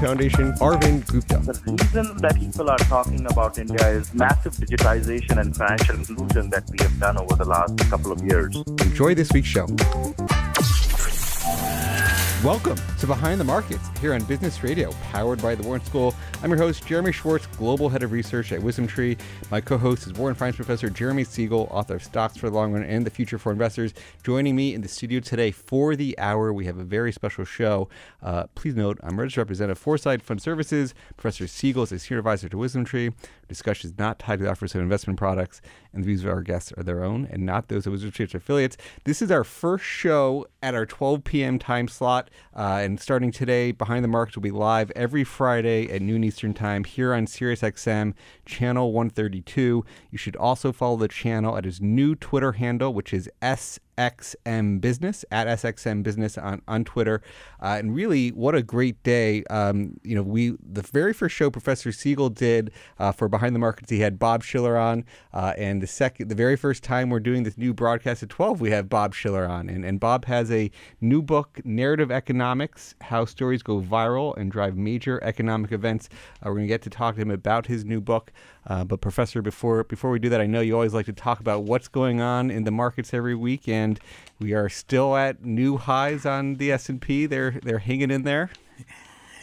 Foundation, Arvind Gupta. The reason that people are talking about India is massive digitization and financial inclusion that we have done over the last couple of years. Enjoy this week's show. Welcome to Behind the Markets here on Business Radio, powered by the Wharton School. I'm your host, Jeremy Schwartz, Global Head of Research at WisdomTree. My co host is Wharton Finance Professor Jeremy Siegel, author of Stocks for the Long Run and the Future for Investors. Joining me in the studio today for the hour, we have a very special show. Uh, please note, I'm registered representative Foreside Fund Services. Professor Siegel is a senior advisor to WisdomTree. Discussion is not tied to the offers of investment products, and the views of our guests are their own and not those of WisdomTree's affiliates. This is our first show at our 12 p.m. time slot, uh, and starting today, Behind the Markets will be live every Friday at noon Eastern Time here on SiriusXM channel 132. You should also follow the channel at his new Twitter handle, which is S. SXM Business at SXM Business on on Twitter, uh, and really, what a great day! Um, you know, we the very first show Professor Siegel did uh, for Behind the Markets, he had Bob Shiller on, uh, and the second, the very first time we're doing this new broadcast at twelve, we have Bob Shiller on, and and Bob has a new book, Narrative Economics: How Stories Go Viral and Drive Major Economic Events. Uh, we're going to get to talk to him about his new book. Uh, but professor, before before we do that, I know you always like to talk about what's going on in the markets every week, and we are still at new highs on the S and P. They're they're hanging in there.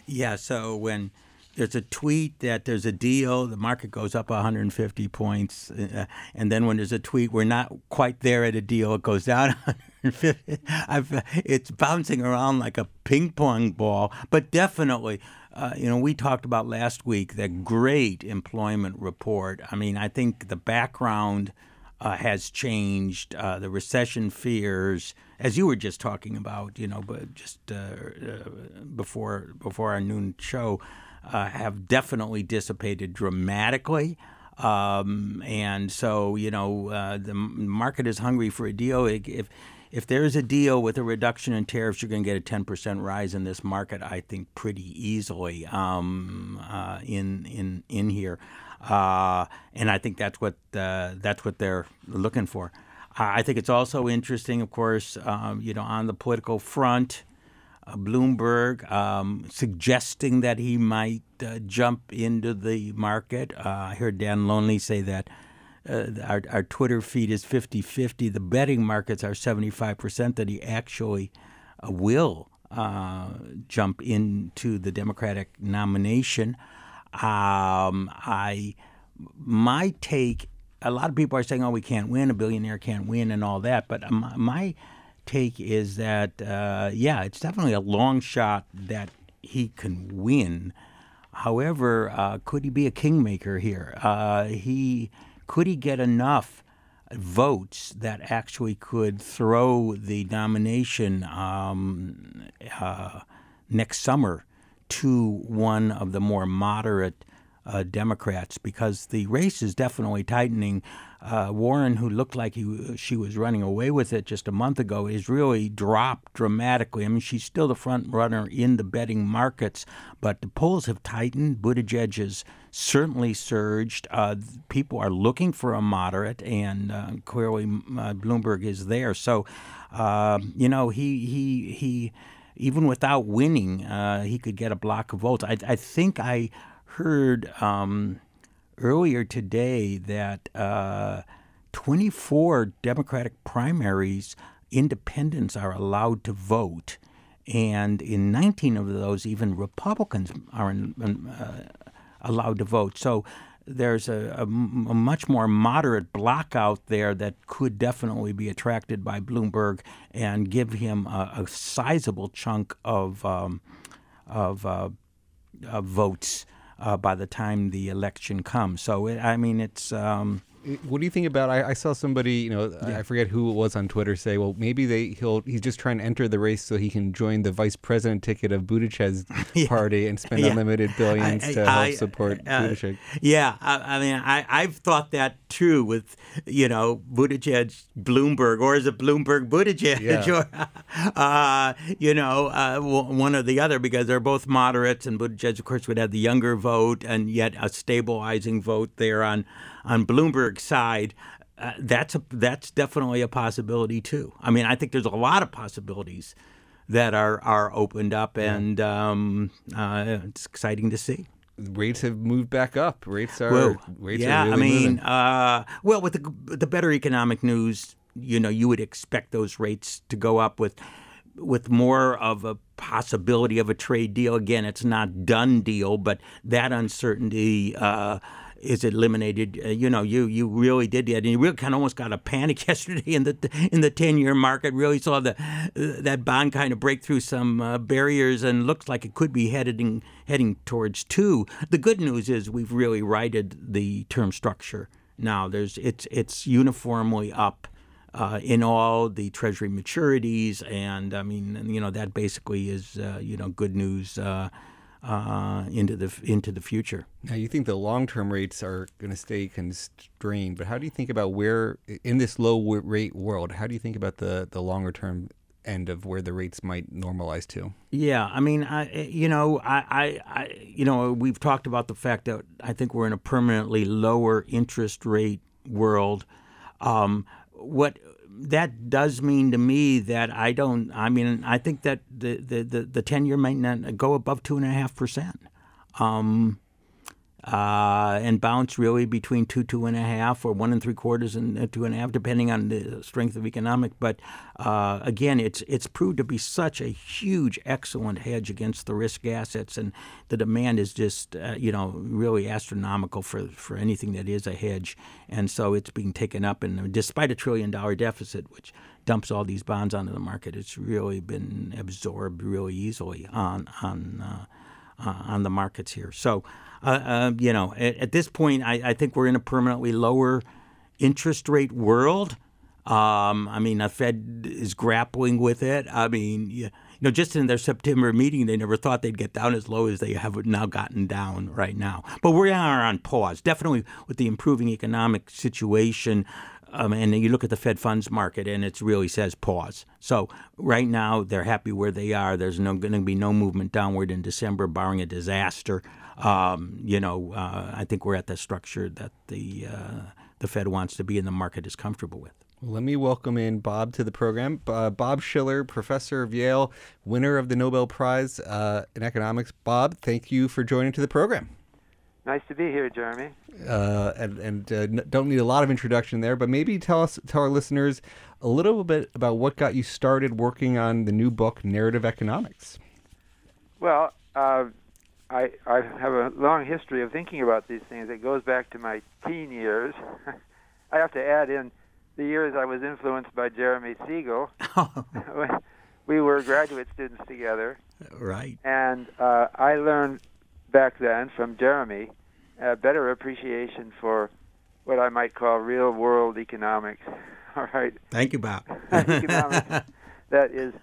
Yeah. So when there's a tweet that there's a deal, the market goes up 150 points, uh, and then when there's a tweet we're not quite there at a deal, it goes down 150. I've, it's bouncing around like a ping pong ball, but definitely. Uh, you know, we talked about last week that great employment report. I mean, I think the background uh, has changed. Uh, the recession fears, as you were just talking about, you know, but just uh, uh, before before our noon show, uh, have definitely dissipated dramatically. Um, and so, you know, the market is hungry for a deal. If if there's a deal with a reduction in tariffs, you're going to get a 10% rise in this market. I think pretty easily um, uh, in in in here, uh, and I think that's what uh, that's what they're looking for. I think it's also interesting, of course, um, you know, on the political front. Uh, Bloomberg um, suggesting that he might uh, jump into the market. Uh, I heard Dan Loney say that uh, our, our Twitter feed is 50 50. The betting markets are 75% that he actually uh, will uh, jump into the Democratic nomination. Um, I my take. A lot of people are saying, "Oh, we can't win. A billionaire can't win," and all that. But my, my take is that, uh, yeah, it's definitely a long shot that he can win. However, uh, could he be a kingmaker here? Uh, he could he get enough votes that actually could throw the nomination um, uh, next summer to one of the more moderate uh, Democrats? Because the race is definitely tightening. Uh, Warren, who looked like he, she was running away with it just a month ago, is really dropped dramatically. I mean, she's still the front runner in the betting markets, but the polls have tightened. Buttigieg has certainly surged. Uh, people are looking for a moderate, and uh, clearly uh, Bloomberg is there. So, uh, you know, he he he, even without winning, uh, he could get a block of votes. I, I think I heard. Um, earlier today that uh, 24 Democratic primaries, independents are allowed to vote. And in 19 of those, even Republicans are in, uh, allowed to vote. So there's a, a, a, much more moderate block out there that could definitely be attracted by Bloomberg and give him a, a sizable chunk of um, of, uh, of votes uh, by the time the election comes. So, it, I mean, it's um, What do you think about? I, I saw somebody, you know, I forget who it was on Twitter, say, well, maybe they he'll he's just trying to enter the race so he can join the vice president ticket of Buttigieg's party and spend Yeah. unlimited billions I- to help I- support uh, Buttigieg. Yeah, I, I mean, I, I've thought that too with, you know, Buttigieg, Bloomberg, or is it Bloomberg Buttigieg? Yeah. Or, uh, you know, uh, one or the other because they're both moderates, and Buttigieg, of course, would have the younger vote and yet a stabilizing vote there on on Bloomberg's side. Uh, that's a that's definitely a possibility too. I mean, I think there's a lot of possibilities that are are opened up, and um, uh, it's exciting to see. Rates have moved back up. Rates are Whoa. rates yeah, are really I mean, uh, well, with the the better economic news, you know, you would expect those rates to go up with with more of a possibility of a trade deal. Again, it's not done deal, but that uncertainty. Uh, is eliminated. Uh, you know, you you really did that, and you really kind of almost got a panic yesterday in the in the ten year market. Really saw the uh, that bond kind of break through some uh, barriers, and looks like it could be heading heading towards two. The good news is we've really righted the term structure. Now there's it's it's uniformly up. Uh, in all the Treasury maturities, and I mean, you know, that basically is, uh, you know, good news uh, uh, into the into the future. Now, you think the long term rates are going to stay constrained, but how do you think about where, in this low rate world, how do you think about the, the longer term end of where the rates might normalize to? Yeah, I mean, I you know, I, I, I you know, we've talked about the fact that I think we're in a permanently lower interest rate world. Um, what that does mean to me that I don't. I mean, I think that the the the, the ten year might not go above two and a half percent. Um, uh, and bounce really between two, two and a half, or one and three quarters and uh, two and a half, depending on the strength of economic. But uh, again, it's it's proved to be such a huge, excellent hedge against the risk assets, and the demand is just uh, you know really astronomical for for anything that is a hedge, and so it's being taken up. And despite a trillion dollar deficit, which dumps all these bonds onto the market, it's really been absorbed really easily on on. Uh, uh, on the markets here. So, uh, uh, you know, at, at, this point, I, I, think we're in a permanently lower interest rate world. Um, I mean, the Fed is grappling with it. I mean, you, know, just in their September meeting, they never thought they'd get down as low as they have now gotten down right now. But we are on pause. Definitely with the improving economic situation. Um, and you look at the Fed funds market, and it really says pause. So right now, they're happy where they are. There's no going to be no movement downward in December, barring a disaster. Um, you know, uh, I think we're at the structure that the uh, the Fed wants to be, and the market is comfortable with. Let me welcome in Bob to the program. Uh, Bob Shiller, professor of Yale, winner of the Nobel Prize uh, in economics. Bob, thank you for joining to the program. Nice to be here, Jeremy. Uh, and and uh, don't need a lot of introduction there, but maybe tell us, tell our listeners a little bit about what got you started working on the new book, Narrative Economics. Well, uh, I I have a long history of thinking about these things. It goes back to my teen years. I have to add in the years I was influenced by Jeremy Siegel. we were graduate students together. Right. And uh, I learned back then from Jeremy a better appreciation for what I might call real world economics. All right. Thank you, Bob. economics that is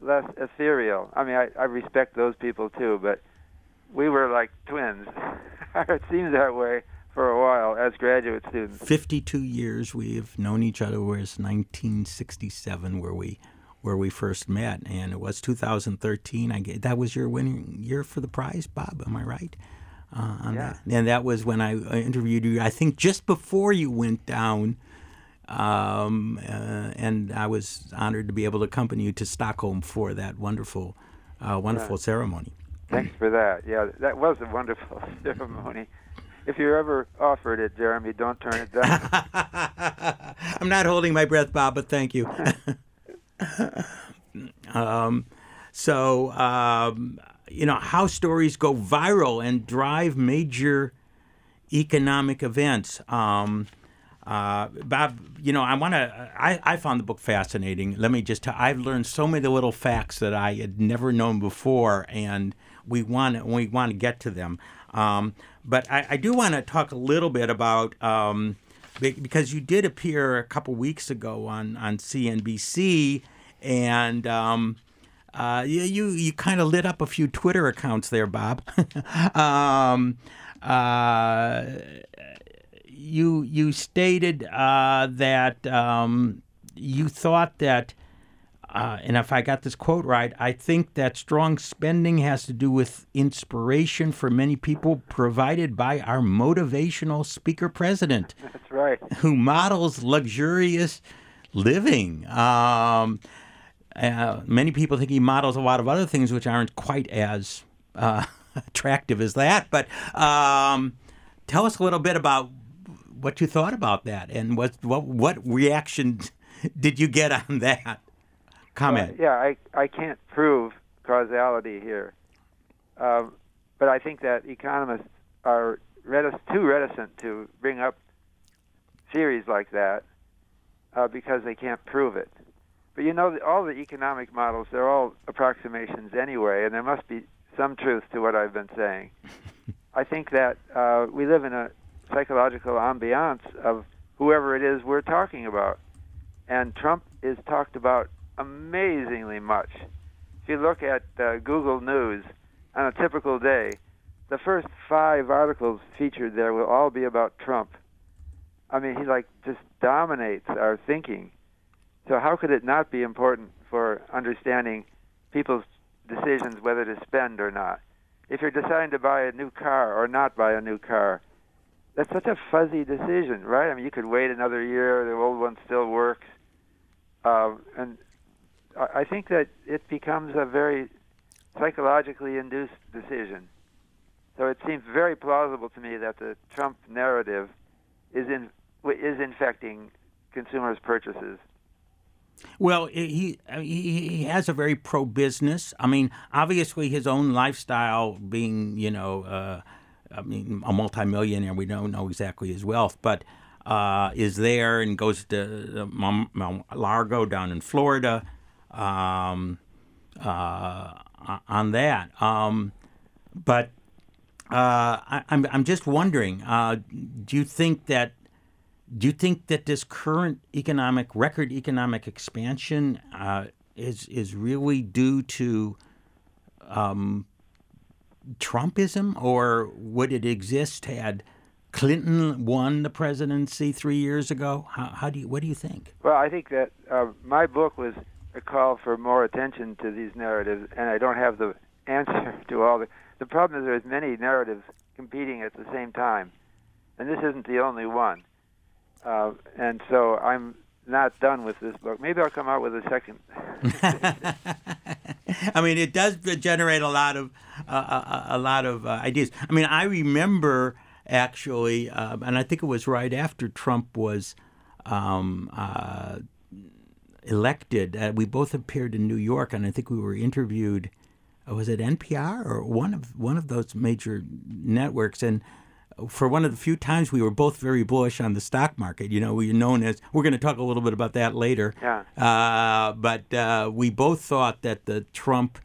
less ethereal. I mean, I, I respect those people too, but we were like twins. it seems that way for a while as graduate students. 52 years we've known each other. Whereas 1967, where we where we first met, and it was 2013. I get, that was your winning year for the prize, Bob. Am I right? Uh, on Yeah. that? And that was when I interviewed you. I think just before you went down. Um, uh, and I was honored to be able to accompany you to Stockholm for that wonderful, uh, wonderful ceremony. Thanks for that. Yeah, that was a wonderful ceremony. If you're ever offered it, Jeremy, don't turn it down. I'm not holding my breath, Bob, but thank you. um, so, um, you know, how stories go viral and drive major economic events. Um, uh, Bob, you know, I want to. I, I found the book fascinating. Let me just tell. I've learned so many little facts that I had never known before, and we want we want to get to them. Um, but I, I do want to talk a little bit about um, because you did appear a couple weeks ago on on CNBC, and um, uh, you you, kind of lit up a few Twitter accounts there, Bob. um, uh, you you stated uh, that um, you thought that. Uh, and if I got this quote right, I think that strong spending has to do with inspiration for many people provided by our motivational speaker president. That's right. Who models luxurious living. Um, uh, many people think he models a lot of other things which aren't quite as uh, attractive as that. But um, tell us a little bit about what you thought about that and what what what reaction did you get on that comment? Well, yeah, I I can't prove causality here, um, but I think that economists are retic- too reticent to bring up theories like that uh, because they can't prove it. But you know, all the economic models, they're all approximations anyway, and there must be some truth to what I've been saying. I think that uh, we live in a psychological ambiance of whoever it is we're talking about. And Trump is talked about amazingly much. If you look at uh, Google News on a typical day, the first five articles featured there will all be about Trump. I mean, he like just dominates our thinking. So how could it not be important for understanding people's decisions whether to spend or not? If you're deciding to buy a new car or not buy a new car, that's such a fuzzy decision, right? I mean, you could wait another year; the old one still works, uh, and I think that it becomes a very psychologically induced decision. So it seems very plausible to me that the Trump narrative is in is infecting consumers' purchases. Well, he he has a very pro business. I mean, obviously his own lifestyle, being you know, uh, I mean, a multimillionaire. We don't know exactly his wealth, but uh, is there and goes to Mount Largo down in Florida. Um, uh, on that, um, but uh, I, I'm I'm just wondering. Uh, do you think that do you think that this current economic record economic expansion uh, is is really due to um, Trumpism, or would it exist had Clinton won the presidency three years ago? How, how do you what do you think? Well, I think that uh, my book was a call for more attention to these narratives, and I don't have the answer to all the. The problem is there's many narratives competing at the same time, and this isn't the only one. Uh, and so I'm not done with this book. Maybe I'll come out with a second. I mean, it does generate a lot of uh, a, a, lot of uh, ideas. I mean, I remember actually, uh, and I think it was right after Trump was um, uh, elected. Uh, we both appeared in New York, and I think we were interviewed. Uh, was it NPR or one of one of those major networks? And for one of the few times we were both very bullish on the stock market. You know, we are known as we're going to talk a little bit about that later. Yeah. Uh, but uh, we both thought that the Trump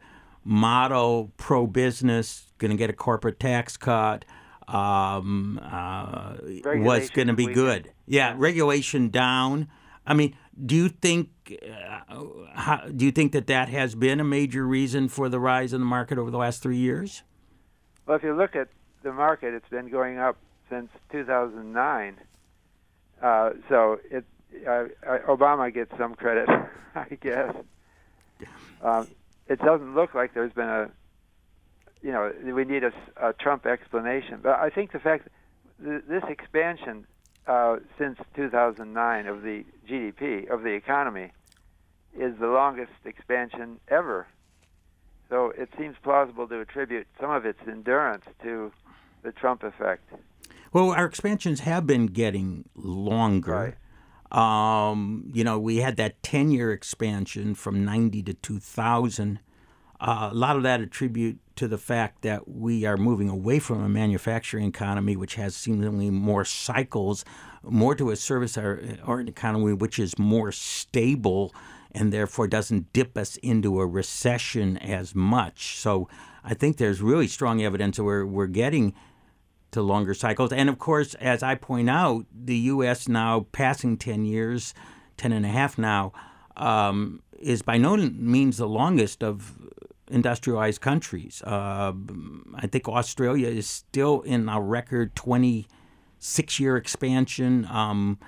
model, pro business, going to get a corporate tax cut, um, uh, was going to be good. Yeah, regulation down. I mean, do you think uh, how, do you think that that has been a major reason for the rise in the market over the last three years? Well, if you look at the market, it's been going up since 2009. Uh, so it, uh, Obama gets some credit, I guess. Um, it doesn't look like there's been a, you know, we need a, a Trump explanation. But I think the fact th- this expansion uh, since 2009 of the GDP of the economy is the longest expansion ever. So it seems plausible to attribute some of its endurance to the Trump effect. Well, our expansions have been getting longer. Right. Um, you know, we had that 10 year expansion from 90 to 2000. Uh, a lot of that attribute to the fact that we are moving away from a manufacturing economy, which has seemingly more cycles, more to a service or, or an economy which is more stable and therefore doesn't dip us into a recession as much. So I think there's really strong evidence that we're, we're getting to longer cycles. And of course, as I point out, the U.S. now passing 10 years, 10 and a half now, um, is by no means the longest of industrialized countries. Uh, I think Australia is still in a record 26 year expansion. Um,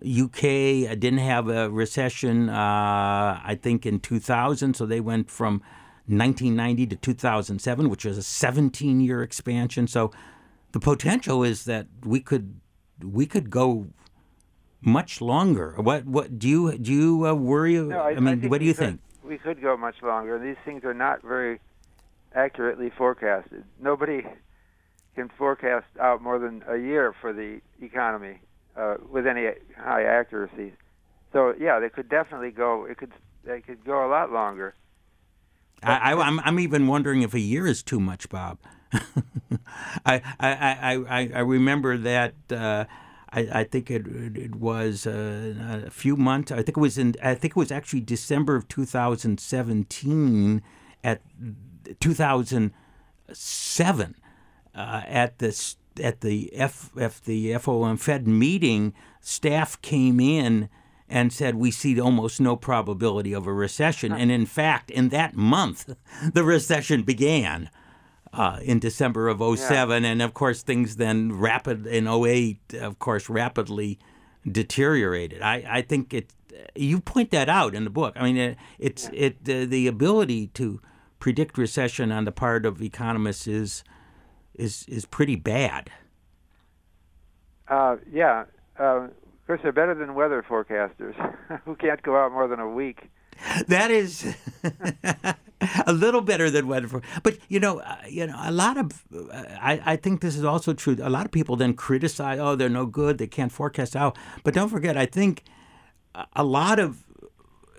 UK didn't have a recession, uh, I think, in 2000, so they went from 1990 to 2007, which was a 17 year expansion. So the potential is that we could we could go much longer. What what do you do you uh, worry? No, I, I mean, think what do you think? We could go much longer. These things are not very accurately forecasted. Nobody can forecast out more than a year for the economy uh, with any high accuracy. So yeah, they could definitely go. It could they could go a lot longer. I, I, I'm I'm even wondering if a year is too much, Bob. I, I, I, I, remember that. Uh, I, I think it, it was uh, a few months. I think it was in. I think it was actually December of 2017 at 2007 uh, at the at the F, F the FOM Fed meeting. Staff came in and said we see almost no probability of a recession, and in fact, in that month, the recession began uh, in December of 07. And of course, things then rapid in 08, of course, rapidly deteriorated. I, I think it, you point that out in the book. I mean, it, it's it uh, the ability to predict recession on the part of economists is is is pretty bad. Uh, yeah, uh, of course they're better than weather forecasters who can't go out more than a week. That is a little better than weather for, but you know, uh, you know, a lot of, uh, I, I think this is also true. A lot of people then criticize, oh, they're no good, they can't forecast out. But don't forget, I think a- lot of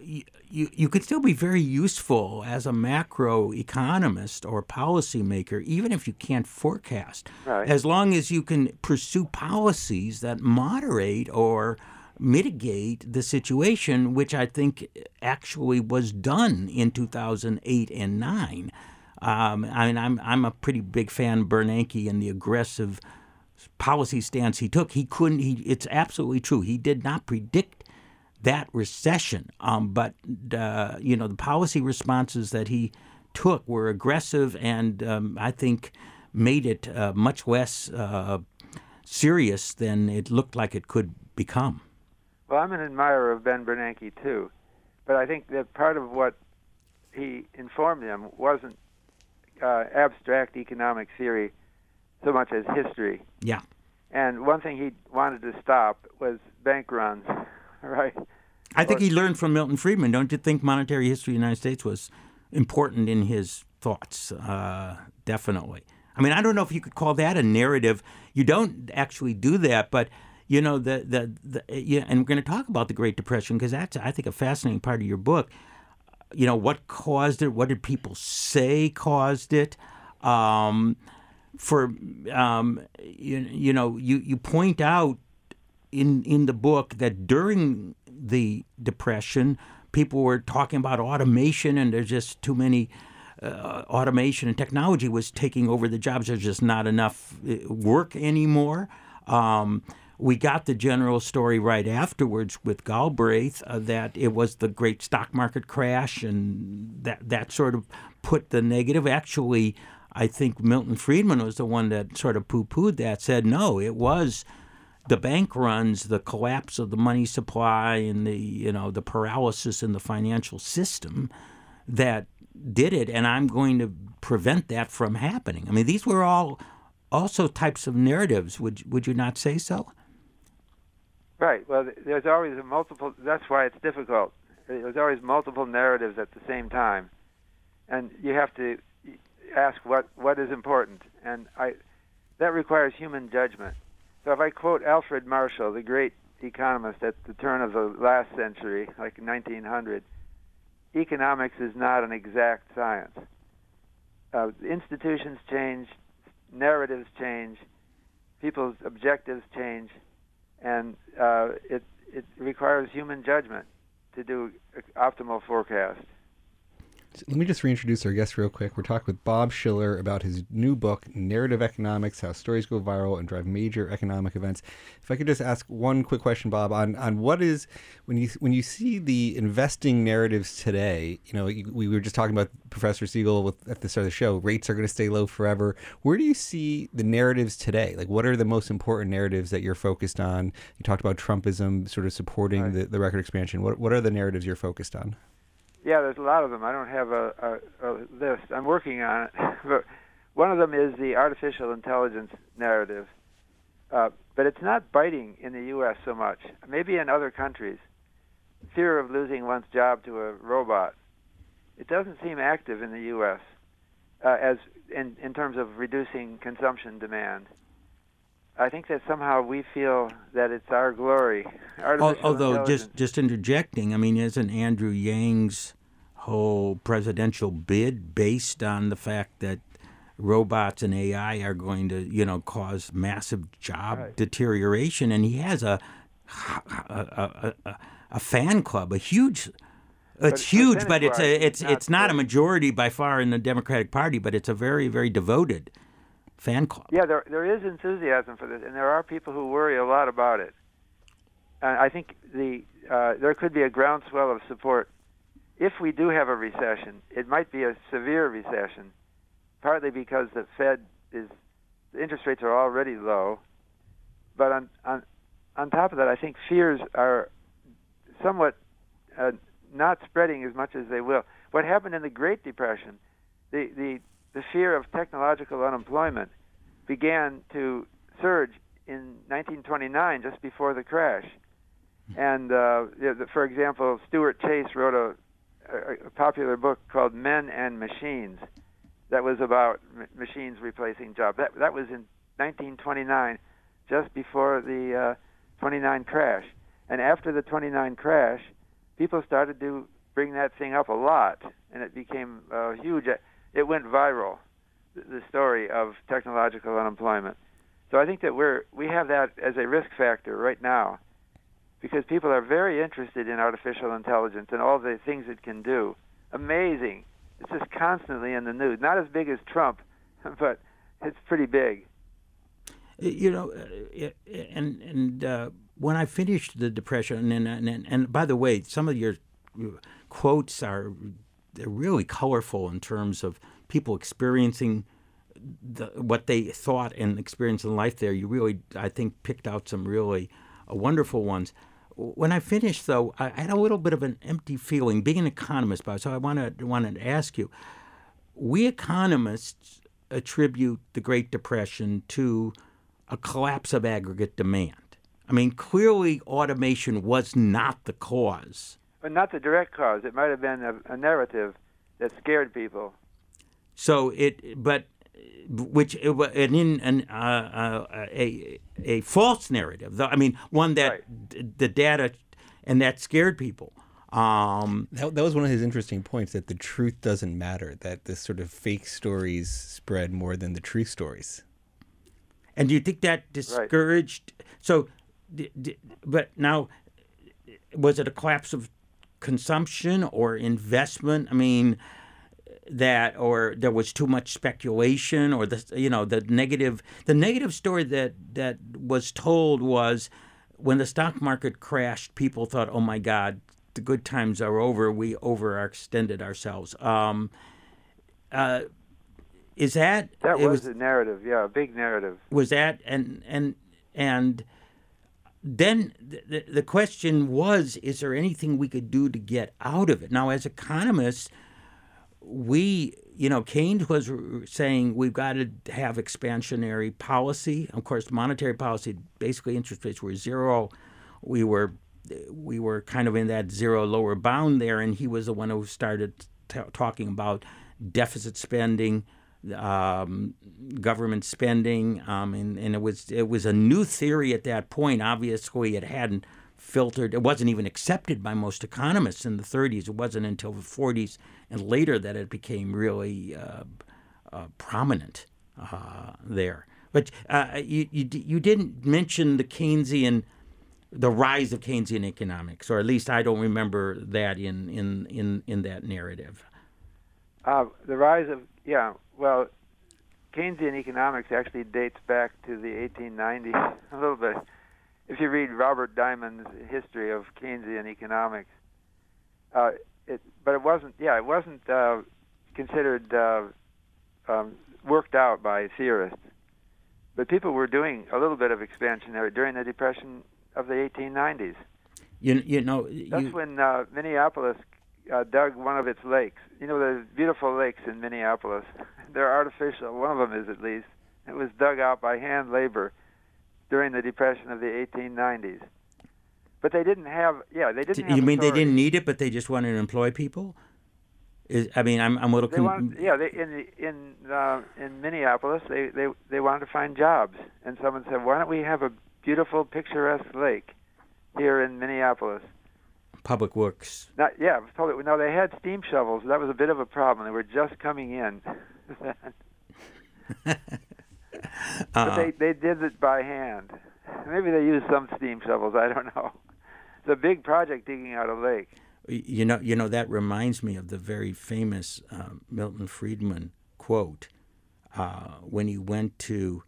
you, you, you could still be very useful as a macro economist or policymaker, even if you can't forecast, Right. as long as you can pursue policies that moderate or mitigate the situation, which I think actually was done in 2008 and 9. Um, I mean, I'm, I'm a pretty big fan of Bernanke and the aggressive policy stance he took. He couldn't, he, it's absolutely true. He did not predict that recession. Um, but uh, you know, the policy responses that he took were aggressive, and um, I think made it uh, much less uh, serious than it looked like it could become. Well, I'm an admirer of Ben Bernanke too, but I think that part of what he informed them wasn't uh, abstract economic theory so much as history. Yeah. And one thing he wanted to stop was bank runs, right? I think he learned from Milton Friedman. Don't you think monetary history of the United States was important in his thoughts? Uh, definitely. I mean, I don't know if you could call that a narrative. You don't actually do that, but you know the the, the yeah, and we're going to talk about the Great Depression because that's I think a fascinating part of your book. You know what caused it? What did people say caused it? Um, for um, you, you know you you point out in in the book that during the depression people were talking about automation and there's just too many uh, automation and technology was taking over the jobs there's just not enough uh, work anymore um, we got the general story right afterwards with Galbraith uh, that it was the great stock market crash and that that sort of put the negative actually I think Milton Friedman was the one that sort of poo-pooed that said no it was the bank runs, the collapse of the money supply, and the you know the paralysis in the financial system that did it, and I'm going to prevent that from happening. I mean, these were all also types of narratives. Would would you not say so? Right. Well, there's always a multiple. That's why it's difficult. There's always multiple narratives at the same time, and you have to ask what what is important, and I that requires human judgment. So if I quote Alfred Marshall, the great economist at the turn of the last century, like 1900, economics is not an exact science. Uh, institutions change, narratives change, people's objectives change, and uh, it it requires human judgment to do optimal forecast. Let me just reintroduce our guest real quick. We're talking with Bob Shiller about his new book, Narrative Economics How Stories Go Viral and Drive Major Economic Events. If I could just ask one quick question, Bob, on, on what is, when you when you see the investing narratives today, you know, we were just talking about Professor Siegel with, at the start of the show, rates are going to stay low forever. Where do you see the narratives today? Like, what are the most important narratives that you're focused on? You talked about Trumpism sort of supporting right. the, the record expansion. What, what are the narratives you're focused on? Yeah, there's a lot of them. I don't have a, a, a list. I'm working on it. but one of them is the artificial intelligence narrative. Uh, but it's not biting in the U.S. so much. Maybe in other countries. Fear of losing one's job to a robot. It doesn't seem active in the U.S. Uh, as in, in terms of reducing consumption demand. I think that somehow we feel that it's our glory. Although, just just interjecting, I mean, isn't Andrew Yang's whole presidential bid based on the fact that robots and AI are going to, you know, cause massive job right. deterioration, and he has a a, a, a fan club, a huge. It's but huge, but it's a it's not it's not a majority by far in the Democratic Party, but it's a very very devoted fan club. Yeah, there there is enthusiasm for this, and there are people who worry a lot about it. And I think the uh, there could be a groundswell of support if we do have a recession, it might be a severe recession, partly because the Fed is the interest rates are already low, but on on on top of that, I think fears are somewhat uh, not spreading as much as they will. What happened in the Great Depression, the the the fear of technological unemployment began to surge in 1929, just before the crash. And uh, for example, Stuart Chase wrote a a, popular book called Men and Machines that was about m- machines replacing jobs. That that was in 1929, just before the uh, 29 crash. And after the 29 crash, people started to bring that thing up a lot, and it became uh, huge. It went viral, the story of technological unemployment. So I think that we're we have that as a risk factor right now because people are very interested in artificial intelligence and all the things it can do. Amazing. It's just constantly in the news. Not as big as Trump, but it's pretty big. You know, uh, and and uh, when I finished the Depression, and, and and by the way, some of your quotes are they're really colorful in terms of people experiencing the, what they thought and experienced in life there. You really, I think, picked out some really uh, wonderful ones. When I finished, though, I had a little bit of an empty feeling. Being an economist, Bob, so I wanted wanted to ask you: We economists attribute the Great Depression to a collapse of aggregate demand. I mean, clearly, automation was not the cause. But not the direct cause. It might have been a, a narrative that scared people. So it, but which an in an, uh, uh, a a false narrative. I mean, one that right. d- the data and that scared people. Um, that, that was one of his interesting points that the truth doesn't matter. That this sort of fake stories spread more than the true stories. And do you think that discouraged? Right. So, d- d- but now, was it a collapse of consumption or investment? I mean, that or there was too much speculation or the you know the negative the negative story that that was told was when the stock market crashed people thought oh my god the good times are over. We overextended ourselves. Um, uh, is that that was, was the narrative yeah a big narrative. Was that and and and then the, the question was is there anything we could do to get out of it? Now as economists we, you know, Keynes was saying we've got to have expansionary policy. Of course, monetary policy, basically interest rates were zero. We were we were kind of in that zero lower bound there, and he was the one who started t- talking about deficit spending, um, government spending, um, and, and it was it was a new theory at that point. Obviously, it hadn't filtered. It wasn't even accepted by most economists in the 30s. It wasn't until the 40s and later that it became really uh, uh, prominent uh, there. But uh, you, you, you didn't mention the Keynesian, the rise of Keynesian economics, or at least I don't remember that in in in, in that narrative. Uh, the rise of yeah, well, Keynesian economics actually dates back to the 1890s a little bit. If you read Robert Diamond's history of Keynesian economics, uh, it, but it wasn't yeah, it wasn't uh, considered uh, um, worked out by theorists. But people were doing a little bit of expansion there during the Depression of the 1890s. You, you know, That's when uh, Minneapolis uh, dug one of its lakes. You know, there's beautiful lakes in Minneapolis. They're artificial. One of them is at least. It was dug out by hand labor during the Depression of the 1890s. But they didn't have. Yeah, they didn't. have you mean they didn't need it, but they just wanted to employ people? Is, I mean, I'm, I'm a little. Con- wanted, yeah, they, in the, in uh, in Minneapolis, they, they they wanted to find jobs, and someone said, "Why don't we have a beautiful, picturesque lake here in Minneapolis?" Public Works. Not, yeah, totally. No, they had steam shovels. That was a bit of a problem. They were just coming in. but Uh, they they did it by hand. Maybe they used some steam shovels. I don't know. It's a big project digging out a lake. you know, you know that reminds me of the very famous uh, Milton Friedman quote uh, when he went to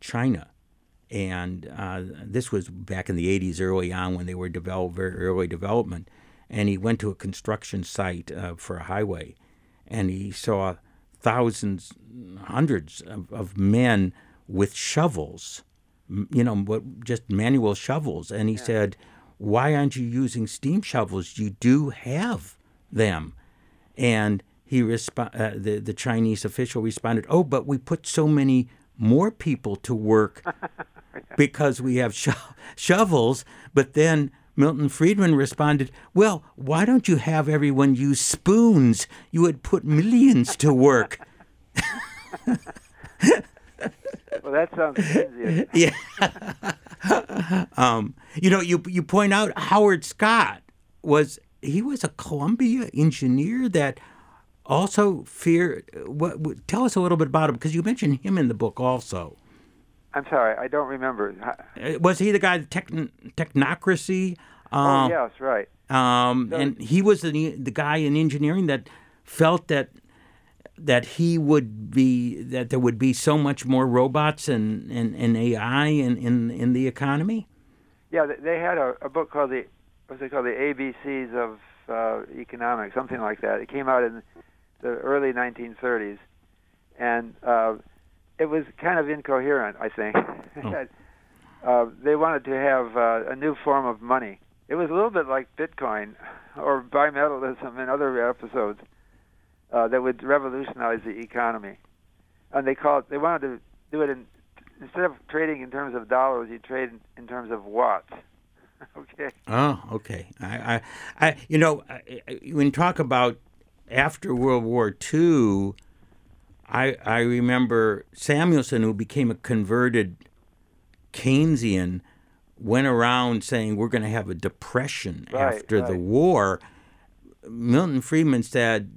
China, and uh, this was back in the '80s, early on when they were developed, very early development, and he went to a construction site uh, for a highway, and he saw thousands, hundreds of, of men with shovels, you know, what just manual shovels, and he said, "Why aren't you using steam shovels? You do have them." And he resp- uh, the the Chinese official responded, "Oh, but we put so many more people to work because we have sho- shovels." But then Milton Friedman responded, "Well, why don't you have everyone use spoons? You would put millions to work." Well, that sounds Keynesian. yeah. um, you know, you you point out Howard Scott was he was a Columbia engineer that also feared. What tell us a little bit about him because you mentioned him in the book also. I'm sorry, I don't remember. Uh, Was he the guy techn technocracy? oh Um, yes, right. um, So- and he was the the guy in engineering that felt that that he would be that there would be so much more robots and, and, and AI in, in in the economy. Yeah, they- they had a, a book called the what's it called the ABCs of uh, economics, something like that. It came out in the early 1930s, and uh, it was kind of incoherent. I think Oh. uh, they wanted to have uh, a new form of money. It was a little bit like Bitcoin or bimetallism in other episodes uh, that would revolutionize the economy. And they called they wanted to do it in instead of trading in terms of dollars, you trade in, terms of watts. okay. Oh, okay. I, I, I you know, I, when you talk about after World War II, I, I remember Samuelson, who became a converted Keynesian, went around saying we're going to have a depression Right, after the war. Milton Friedman said,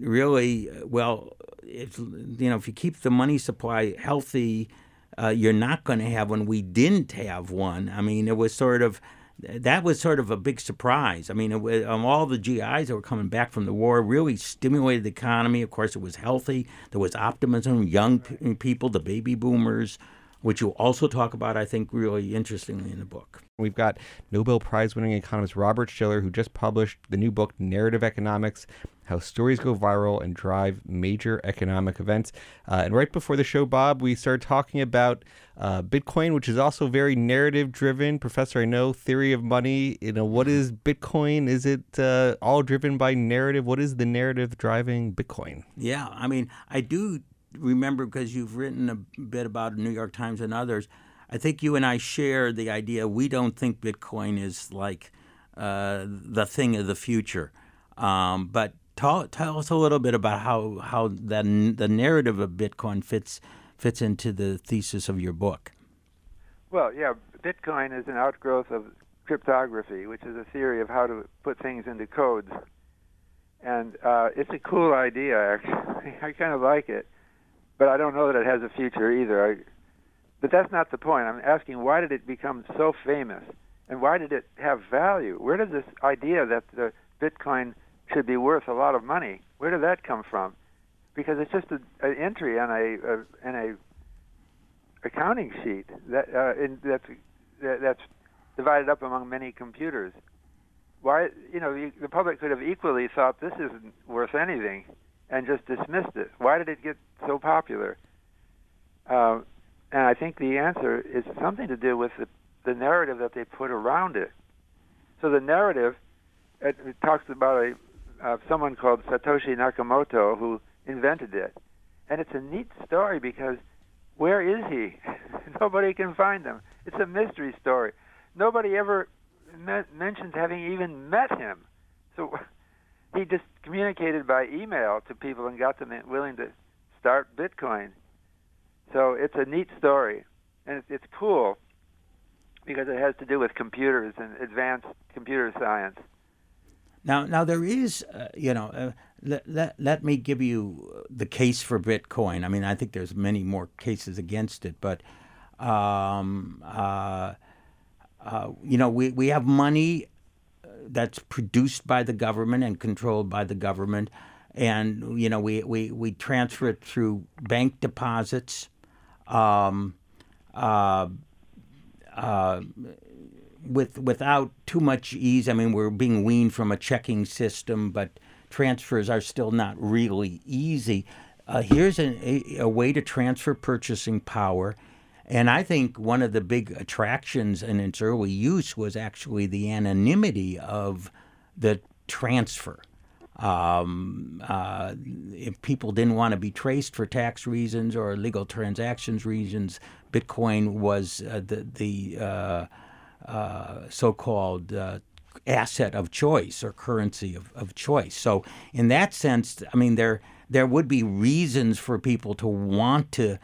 really, well, if you know, if you keep the money supply healthy, uh, you're not going to have one. We didn't have one. I mean, it was sort of that was sort of a big surprise. I mean, it um, all the GIs that were coming back from the war really stimulated the economy. Of course, it was healthy. There was optimism. Young p- people, the baby boomers, which you also talk about, I think, really interestingly in the book. We've got Nobel Prize winning economist Robert Shiller, who just published the new book, Narrative Economics How Stories Go Viral and Drive Major Economic Events. Uh, and right before the show, Bob, we started talking about uh, Bitcoin, which is also very narrative driven. Professor, I know theory of money. You know, what is Bitcoin? Is it uh, all driven by narrative? What is the narrative driving Bitcoin? Yeah, I mean, I do remember because you've written a bit about New York Times and others. I think you and I share the idea we don't think Bitcoin is like uh, the thing of the future. Um, but tell, tell us a little bit about how how that the narrative of Bitcoin fits fits into the thesis of your book. Well, yeah, Bitcoin is an outgrowth of cryptography, which is a theory of how to put things into codes. And uh, it's a cool idea, actually. I kind of like it, but I don't know that it has a future either. I, but that's not the point. I'm asking why did it become so famous, and why did it have value? Where did this idea that the Bitcoin should be worth a lot of money. Where did that come from? Because it's just an entry on a, a a accounting sheet that uh, in, that's that, that's divided up among many computers. Why, you know, you, the public could have equally thought this isn't worth anything and just dismissed it. Why did it get so popular? Uh, and I think the answer is something to do with the, the narrative that they put around it. So the narrative it, it talks about a uh, someone called Satoshi Nakamoto who invented it, and it's a neat story because where is he? Nobody can find him. It's a mystery story. Nobody ever me- mentions having even met him. So he just communicated by email to people and got them willing to start Bitcoin. So it's a neat story, and it's, it's cool because it has to do with computers and advanced computer science. Now, now there is, uh, you know, uh, let, let, let me give you the case for Bitcoin. I mean, I think there's many more cases against it, but, um, uh, uh you know, we, we have money uh, that's produced by the government and controlled by the government. And, you know, we, we, we transfer it through bank deposits. Um, uh, with without too much ease. I mean, we're being weaned from a checking system, but transfers are still not really easy. Uh, here's a, a, way to transfer purchasing power. And I think one of the big attractions in its early use was actually the anonymity of the transfer. Um, uh, if people didn't want to be traced for tax reasons or legal transactions reasons, Bitcoin was uh, the the uh, uh, so-called uh, asset of choice or currency of, of choice. So in that sense, I mean there there would be reasons for people to want to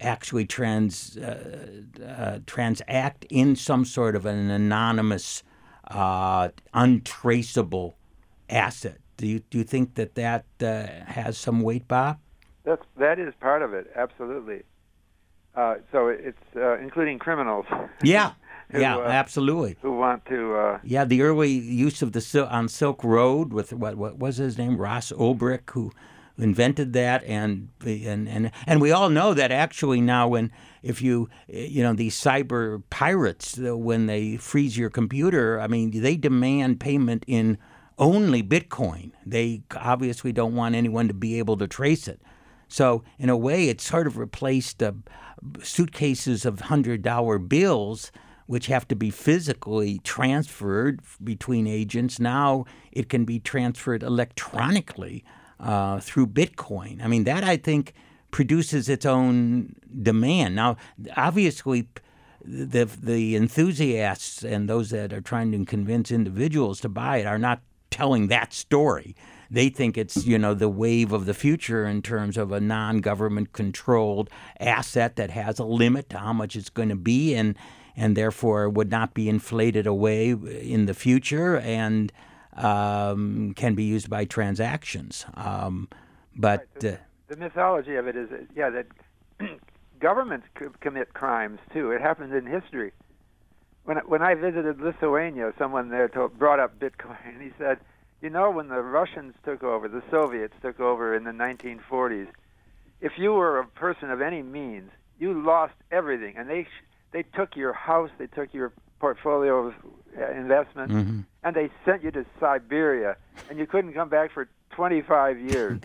actually trans uh, uh, transact in some sort of an anonymous, uh, untraceable asset. Do you do you think that that uh, has some weight, Bob? That's that is part of it, absolutely. Uh, so it's uh, including criminals. Yeah, who, yeah, uh, absolutely. Who want to? Uh, yeah, the early use of the Sil- on Silk Road with what what was his name, Ross Ulbricht, who invented that, and and and and we all know that actually now when if you you know these cyber pirates uh, when they freeze your computer, I mean they demand payment in only Bitcoin. They obviously don't want anyone to be able to trace it. So in a way, it sort of replaced uh, suitcases of hundred dollar bills which have to be physically transferred between agents. Now it can be transferred electronically uh, through Bitcoin. I mean, that I think produces its own demand. Now, obviously, the the enthusiasts and those that are trying to convince individuals to buy it are not telling that story. They think it's you know the wave of the future in terms of a non-government controlled asset that has a limit to how much it's going to be and and therefore would not be inflated away in the future and um, can be used by transactions. Um, but right. the, uh, the, mythology of it is, yeah, that governments commit crimes too. It happens in history. When when I visited Lithuania, someone there told, brought up Bitcoin, and he said, "You know, when the Russians took over, the Soviets took over in the 1940s, if you were a person of any means, you lost everything, and they." Sh- they took your house, they took your portfolio of uh, investments, mm-hmm. and they sent you to Siberia, and you couldn't come back for 25 years.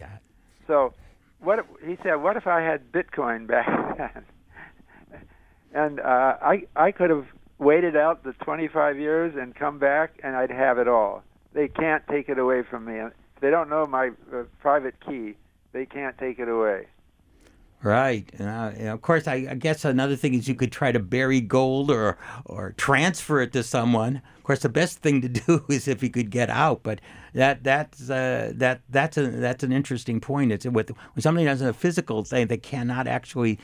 so, what if, he said? What if I had Bitcoin back then? and uh, I I could have waited out the 25 years and come back, and I'd have it all. They can't take it away from me. They don't know my uh, private key, they can't take it away. Right. Uh, of course, I, I, guess another thing is you could try to bury gold or or transfer it to someone. Of course, the best thing to do is if you could get out. But that that's uh, that that's a that's an interesting point. It's with when somebody does a physical thing, they cannot actually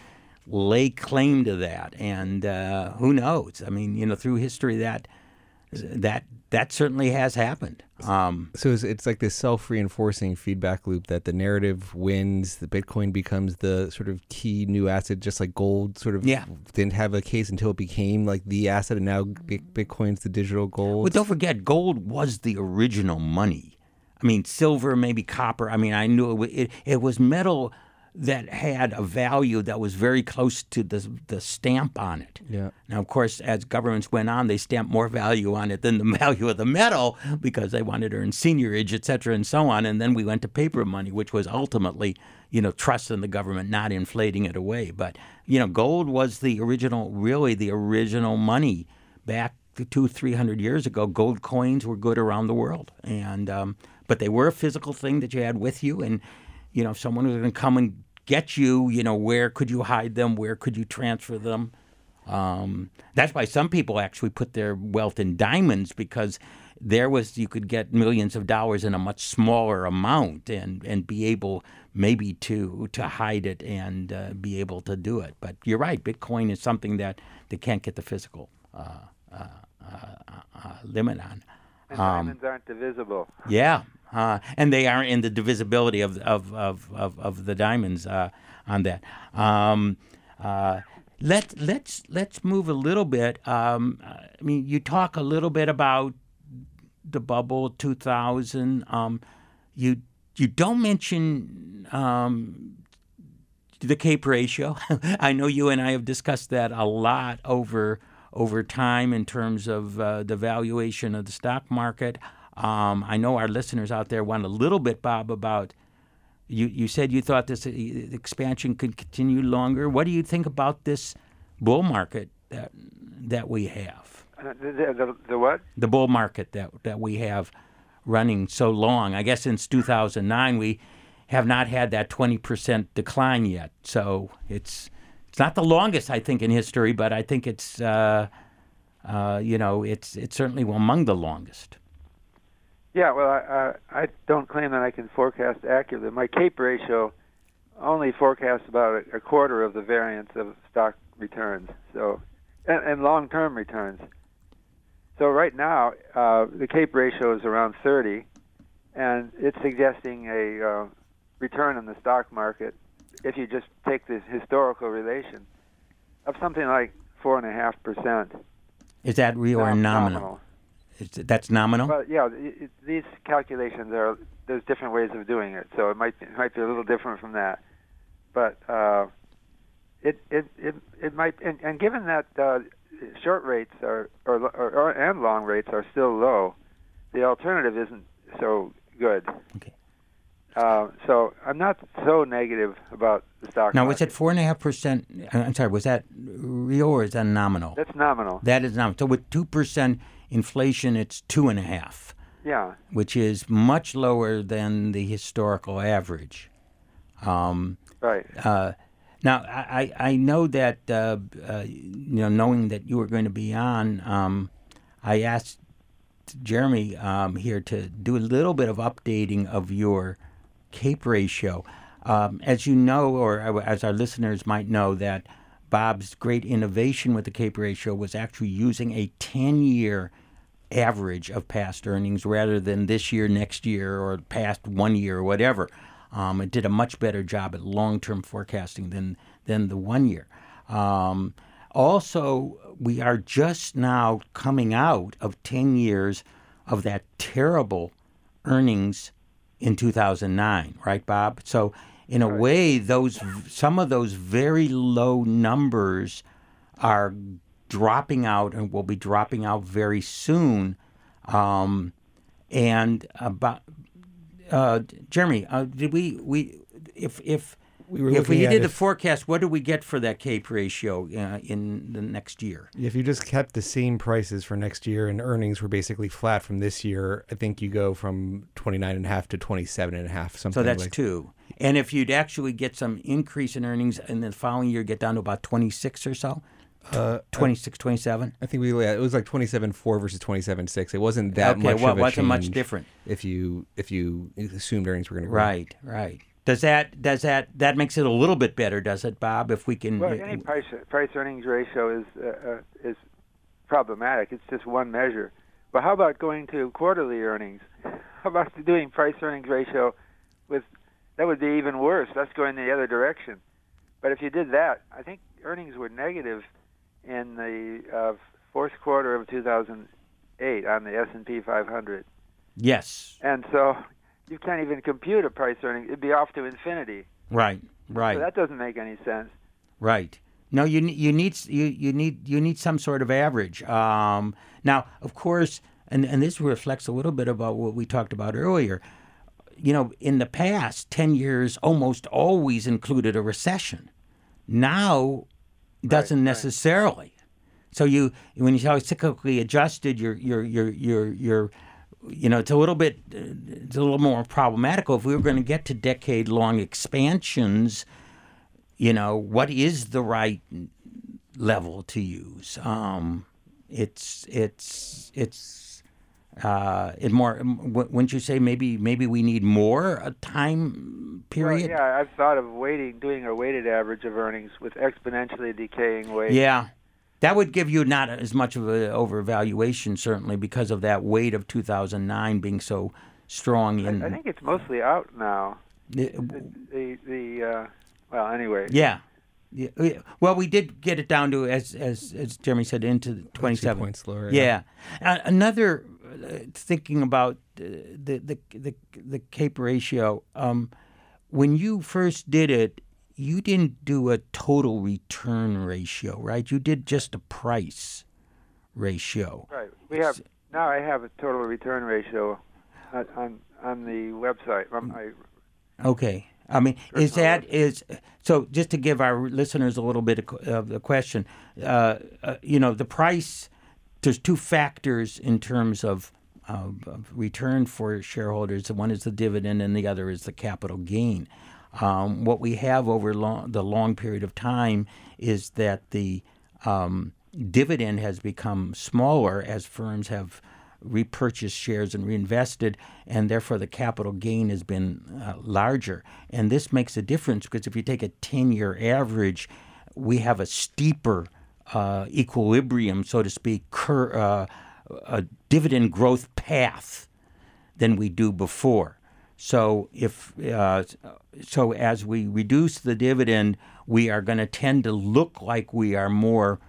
lay claim to that. And uh, who knows? I mean, you know, through history, that that that certainly has happened. Um, so it's, it's, like this self-reinforcing feedback loop that the narrative wins, the Bitcoin becomes the sort of key new asset, just like gold sort of yeah. didn't have a case until it became like the asset, and now Bitcoin's the digital gold. But don't forget, gold was the original money. I mean, silver, maybe copper. I mean, I knew it, it, it was metal that had a value that was very close to the, the stamp on it. Yeah. Now, of course, as governments went on, they stamped more value on it than the value of the metal because they wanted to earn seigniorage, et cetera, and so on. And then we went to paper money, which was ultimately, you know, trust in the government, not inflating it away. But, you know, gold was the original, really the original money back two, three hundred years ago. Gold coins were good around the world. And, um, but they were a physical thing that you had with you. And, you know, if someone was going to come and get you, you know, where could you hide them? Where could you transfer them? Um, that's why some people actually put their wealth in diamonds because there was you could get millions of dollars in a much smaller amount and and be able maybe to to hide it and uh, be able to do it. But you're right, Bitcoin is something that they can't get the physical uh, uh, uh, uh, limit on. And diamonds aren't divisible. Yeah, uh, and they aren't in the divisibility of of of, of, of the diamonds uh, on that. Um, uh, let let's let's move a little bit. Um, I mean, you talk a little bit about the bubble 2000. Um, you you don't mention um, the CAPE ratio. I know you and I have discussed that a lot over over time in terms of uh, the valuation of the stock market. Um, I know our listeners out there want a little bit, Bob, about. You, you said you thought this uh, expansion could continue longer. What do you think about this bull market that that we have? Uh, the, the, the what? the bull market that that we have running so long. I guess since 2009 we have not had that 20% decline yet. So it's it's not the longest I think in history, but I think it's uh, uh, you know it's it's certainly among the longest. Yeah, well, I, I, I don't claim that I can forecast accurately. My CAPE ratio only forecasts about a, a quarter of the variance of stock returns, so and, and long-term returns. So right now, uh, the CAPE ratio is around 30, and it's suggesting a uh, return in the stock market if you just take this historical relation of something like four and a half percent. Is that real or nominal? It- that's nominal. Well, yeah, it, it, these calculations are there's different ways of doing it, so it might be, it might be a little different from that. But uh, it, it it it might and, and given that uh, short rates are or, or, or and long rates are still low, the alternative isn't so good. Okay. Uh, so I'm not so negative about the stock Now, market. was it four and a half percent? uh, I'm sorry, was that real or is that nominal? That's nominal. That is nominal. So with two percent inflation, it's two and a half. yeah. which is much lower than the historical average. Um, Right. uh, now, I, I know that, uh, uh, you know, knowing that you were going to be on, um, I asked Jeremy um, here to do a little bit of updating of your CAPE ratio. Um, as you know, or as our listeners might know, that Bob's great innovation with the CAPE ratio was actually using a 10 year average of past earnings rather than this year, next year, or past one year, or whatever. Um, it did a much better job at long term forecasting than, than the one year. Um, also, we are just now coming out of 10 years of that terrible earnings in 2009, right, Bob? So, in a way, those some of those very low numbers are dropping out and will be dropping out very soon. Um, and about uh, Jeremy, uh, did we we if if We were if we did the forecast, what do we get for that CAPE ratio uh, in the next year? If you just kept the same prices for next year and earnings were basically flat from this year, I think you go from 29 and a half to 27 and a half, something So that's like two. And if you'd actually get some increase in earnings in the following year, get down to about 26 or so, Uh, 26, 27. I think we yeah, it was like 27 4 versus 27 6 It wasn't that Okay, much well, of a wasn't much different. If you if you assumed earnings were going to grow. Right, right. Does that does that that makes it a little bit better, does it, Bob? If we can. Well, any price price earnings ratio is uh, uh, is problematic. It's just one measure. But how about going to quarterly earnings? How about doing price earnings ratio with that would be even worse. That's going the other direction. But if you did that, I think earnings were negative in the uh, fourth quarter of 2008 on the S&P 500. yes. And so you can't even compute a price earning. It'd be off to infinity. Right, right, So that doesn't make any sense. right. No, you you need you you need you need some sort of average. Um, now, of course, and and this reflects a little bit about what we talked about earlier. You know, in the past, ten years almost always included a recession. Now, doesn't right. necessarily. So you when you say cyclically adjusted, you're you're you're you're you're you know it's a little bit uh, it's a little more problematical if we were going to get to decade long expansions you know what is the right level to use um it's it's it's uh it more w- wouldn't you say maybe maybe we need more a time period Well, yeah, I've thought of waiting, doing a weighted average of earnings with exponentially decaying weight. Yeah. That would give you not as much of an overvaluation, certainly, because of that weight of 2009 being so strong in. I think it's mostly out now. the- The the uh, well, anyway. yeah. yeah. yeah. Well, we did get it down to, as as, as Jeremy said, into 27 points lower, Yeah. Uh, another uh, thinking about the, the the the CAPE ratio. Um, when you first did it, you didn't do a total return ratio, right? You did just a price ratio. Right. We have now. I have a total return ratio on on, on the website. I, Okay. I mean, is that is so? Just to give our listeners a little bit of the question, uh, uh, you know, the price. There's two factors in terms of, return for shareholders. One is the dividend, and the other is the capital gain. Um, what we have over long, the long period of time is that the um, dividend has become smaller as firms have repurchased shares and reinvested, and therefore the capital gain has been uh, larger. And this makes a difference because if you take a 10 year average, we have a steeper uh, equilibrium, so to speak, cur- uh, a dividend growth path than we do before. So if uh, so, as we reduce the dividend, we are going to tend to look like we are more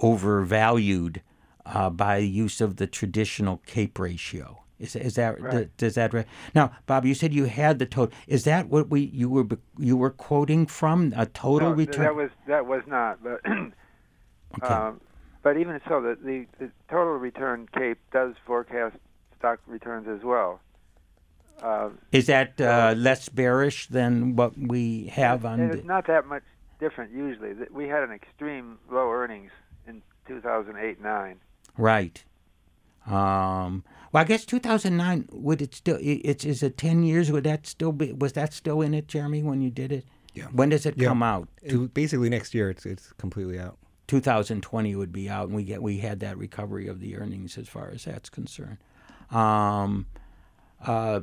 overvalued uh, by use of the traditional CAPE ratio. Is, is that Right. does that right? Now, Bob, you said you had the total. Is that what we you were you were quoting from a total no, return? that was that was not. But Okay. um, but even so, the, the the total return CAPE does forecast stock returns as well. Uh, is that uh, less bearish than what we have on? and the, it's not that much different usually. We had an extreme low earnings in 2008-9. Right. Um, well, I guess 2009 would it still? It's is it 10 years? Would that still be? Was that still in it, Jeremy, when you did it? Yeah. When does it Yeah. come out? It- basically, next year it's it's completely out. 2020 would be out, and we get we had that recovery of the earnings as far as that's concerned. Um, uh,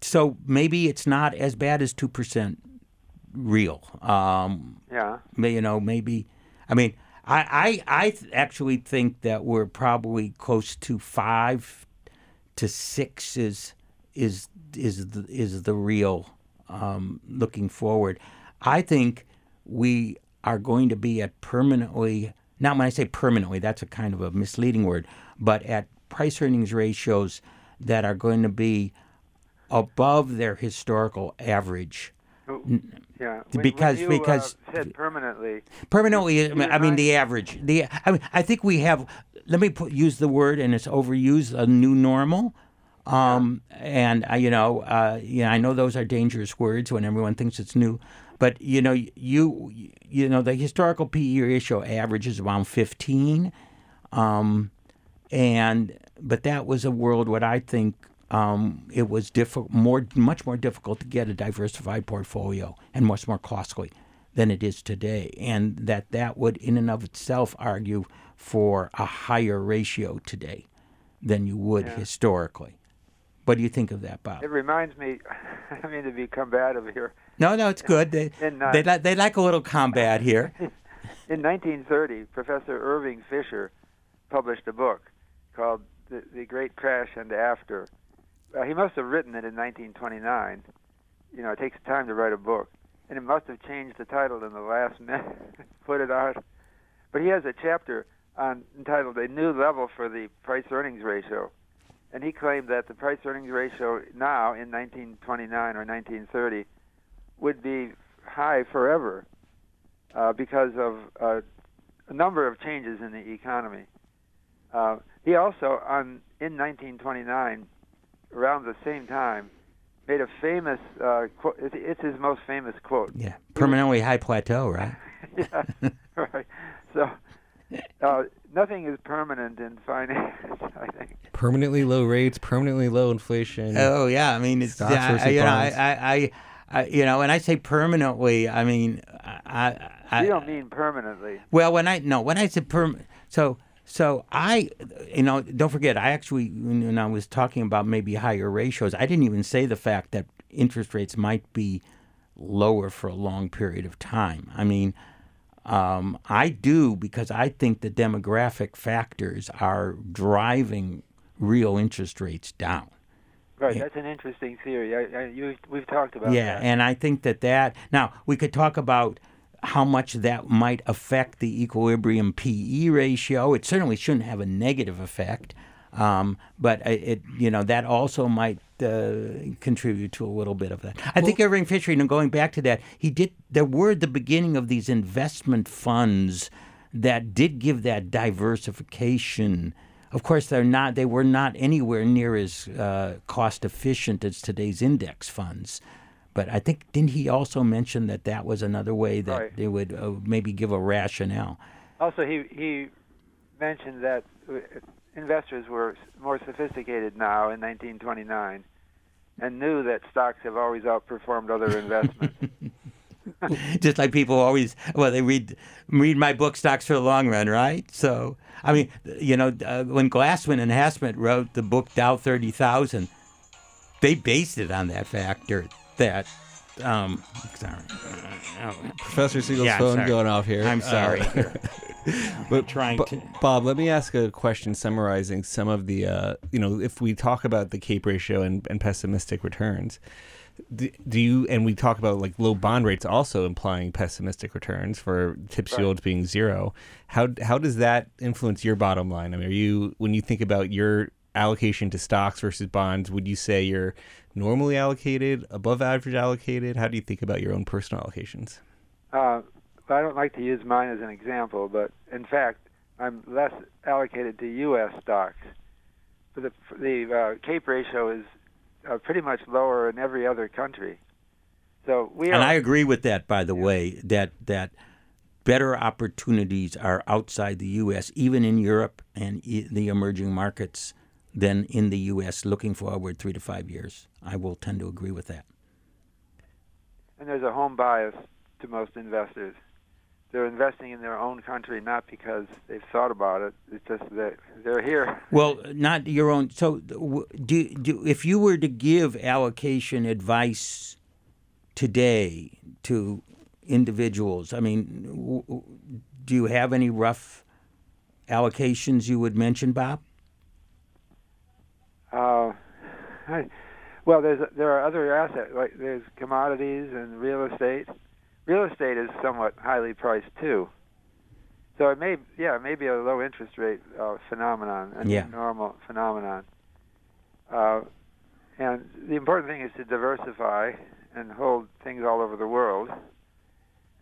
so maybe it's not as bad as two percent real. Um, Yeah. you know, maybe. I mean, I, I, I th- actually think that we're probably close to five to six is is is the, is the real um, looking forward. I think we are going to be at permanently. Now, when I say permanently, that's a kind of a misleading word, but at price earnings ratios that are going to be above their historical average. Yeah. When, Because- when you, because- uh, said permanently, Permanently, I mean, I mean the average. The I mean, I think we have. Let me put, use the word, and it's overused. A new normal, um, and uh, you know, uh, you know, I know those are dangerous words when everyone thinks it's new, but you know, you you know, the historical PE ratio average is around fifteen, um, and but that was a world what I think um, it was diffi- more much more difficult to get a diversified portfolio and much more costly than it is today, and that that would in and of itself argue for a higher ratio today than you would historically. What do you think of that, Bob? it reminds me. I mean to be combative here. No, no, it's good. They And, uh, they, li- they like a little combat here. In 1930, Professor Irving Fisher published a book called The, the Great Crash and After. Uh, he must have written it in 1929. You know, it takes time to write a book. And it must have changed the title in the last minute, put it out. But he has a chapter on entitled A New Level for the Price Earnings Ratio. And he claimed that the price earnings ratio now in 1929 or 1930 would be high forever uh, because of uh, a number of changes in the economy. Uh, he also, on in 1929, around the same time, made a famous uh, quote. It's, it's his most famous quote. Yeah, permanently high plateau, right? yeah, right. So uh, nothing is permanent in finance. I think. Permanently low rates, permanently low inflation. Oh yeah, I mean, it's Stocks yeah, versus I- you know, I. I, I, I, you know, when I say permanently, I mean, I, I, You don't mean permanently. Well, when I no, when I said perm, so so I, you know, don't forget, I actually when I was talking about maybe higher ratios, I didn't even say the fact that interest rates might be lower for a long period of time. I mean, um, I do because I think the demographic factors are driving real interest rates down. Right. That's an interesting theory. I, I, you, we've talked about Yeah, that. and I think that that now we could talk about how much that might affect the equilibrium PE ratio. It certainly shouldn't have a negative effect, um, but it, it you know that also might uh, contribute to a little bit of that. I think Irving Fisher, know, going back to that, he did. There were the beginning of these investment funds that did give that diversification. Of course, they're not. They were not anywhere near as uh, cost efficient as today's index funds. But I think didn't he also mention that that was another way that Right. they would uh, maybe give a rationale? Also, he he mentioned that uh, investors were more sophisticated now in 1929 and knew that stocks have always outperformed other investments. Just like people always, well, they read read my book, Stocks for the Long Run, right? So, I mean, you know, uh, when Glassman and Hassett wrote the book Dow Thirty Thousand, they based it on that factor that. Um, sorry, Oh, Professor Siegel's Yeah, phone sorry. going off here. I'm sorry. Uh, but trying Bo- to- Bob, let me ask a question summarizing some of the, uh, you know, if we talk about the CAPE ratio and, and pessimistic returns, do, do you, and we talk about like low bond rates also implying pessimistic returns for TIPS Right. yields being zero. How, how does that influence your bottom line? I mean, are you, when you think about your allocation to stocks versus bonds, would you say you're normally allocated, above average allocated? How do you think about your own personal allocations? uh, I don't like to use mine as an example, but in fact, I'm less allocated to U.S. stocks. But the the uh, CAPE ratio is uh, pretty much lower in every other country. So we and I agree with that, by the way, that that better opportunities are outside the U.S., even in Europe and the emerging markets, than in the U.S. Looking forward three to five years, I will tend to agree with that. and there's a home bias to most investors. They're investing in their own country not because they've thought about it. It's just that they're here. Well, not your own. So, do, do if you were to give allocation advice today to individuals, I mean, do you have any rough allocations you would mention, Bob? Uh, I, well, there's there are other assets like there's commodities and real estate. Real estate is somewhat highly priced too. So it may yeah it may be a low interest rate uh, phenomenon, a Yeah. normal phenomenon. Uh, and the important thing is to diversify and hold things all over the world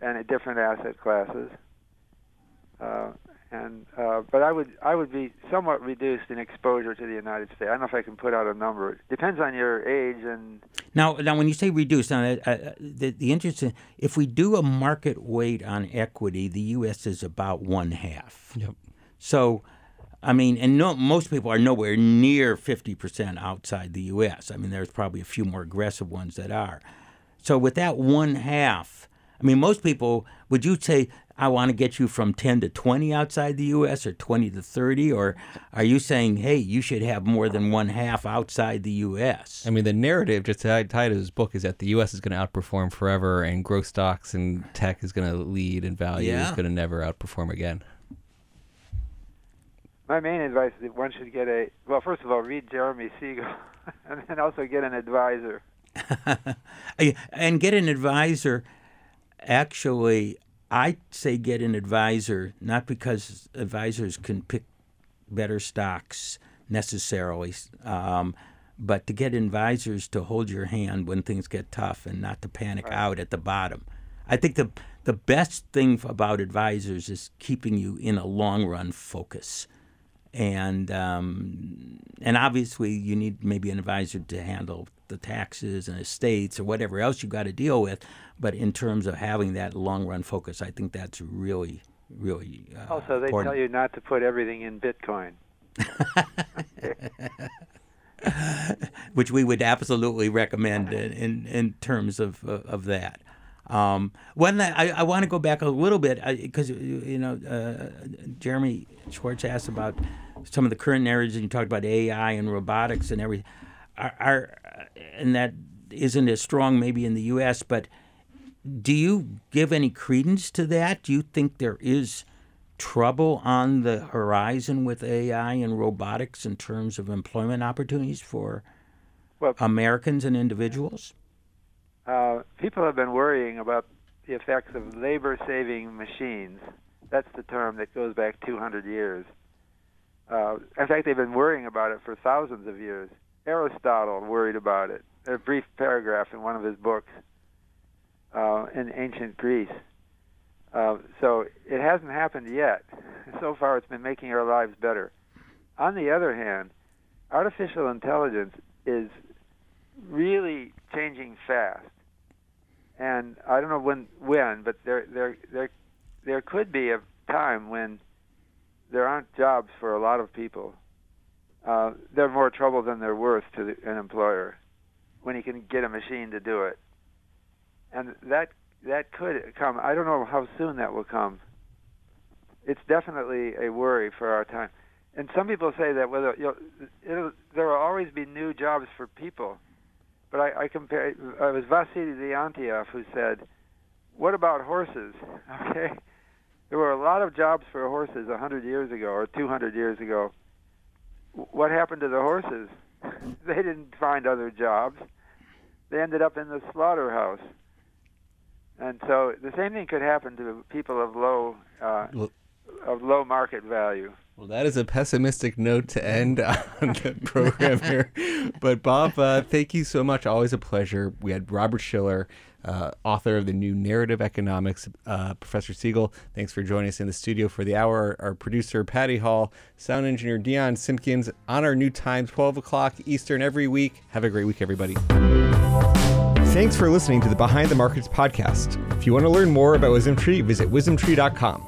and at different asset classes. Uh, and uh, but I would I would be somewhat reduced in exposure to the United States. I don't know if I can put out a number. It depends on your age and Now, now, when you say reduced, now uh, uh, the the interesting, if we do a market weight on equity, the U.S. is about one half. Yep. So, I mean, and no, most people are nowhere near fifty percent outside the U.S. I mean, there's probably a few more aggressive ones that are. So, with that one half, I mean, most people would you say I want to get you from ten to twenty outside the U.S. or twenty to thirty, or are you saying, hey, you should have more than one half outside the U.S. I mean, the narrative just tied, tied to his book is that the U.S. is going to outperform forever, and growth stocks and tech is going to lead, and value is going to never outperform again. my main advice is that one should get a well. First of all, read Jeremy Siegel, and then also get an advisor. and get an advisor. Actually, I say get an advisor not because advisors can pick better stocks necessarily. Um, but to get advisors to hold your hand when things get tough and not to panic out at the bottom. I think the the best thing about advisors is keeping you in a long run focus, and um, and obviously you need maybe an advisor to handle the taxes and estates or whatever else you've got to deal with. But in terms of having that long run focus, I think that's really really uh, Also, they important. tell you not to put everything in Bitcoin. which we would absolutely recommend in in, in terms of of that. Um, one that I, I want to go back a little bit because you know uh, Jeremy Schwartz asked about some of the current narratives, and you talked about AI and robotics and everything. Are, are and that isn't as strong maybe in the U.S., but do you give any credence to that? Do you think there is trouble on the horizon with AI and robotics in terms of employment opportunities for Well- Americans and individuals? Uh, people have been worrying about the effects of labor-saving machines. That's the term that goes back 200 years. Uh, in fact, they've been worrying about it for thousands of years. Aristotle worried about it. A brief paragraph in one of his books uh, in ancient Greece. Uh, so it hasn't happened yet. So far, it's been making our lives better. On the other hand, artificial intelligence is really changing fast. And I don't know when, when, but there, there, there, there could be a time when there aren't jobs for a lot of people. Uh, they're more trouble than they're worth to the, an employer when he can get a machine to do it. And that that could come. I don't know how soon that will come. It's definitely a worry for our time. And some people say that whether you know, there will always be new jobs for people. But I, I compare. It was Vasily Leontief who said, "What about horses?" Okay, there were a lot of jobs for horses a hundred years ago or two hundred years ago. What happened to the horses? they didn't find other jobs. They ended up in the slaughterhouse. And so the same thing could happen to people of low uh, of low market value. Well, that is a pessimistic note to end on the program here. But Bob, uh, thank you so much. Always a pleasure. We had Robert Shiller, uh, author of the new Narrative Economics. Uh, Professor Siegel, thanks for joining us in the studio for the hour. Our producer Patty Hall, sound engineer Dion Simpkins. On our new time, 12 o'clock Eastern every week. Have a great week, everybody. Thanks for listening to the Behind the Markets podcast. If you want to learn more about WisdomTree, visit wisdomtree.com.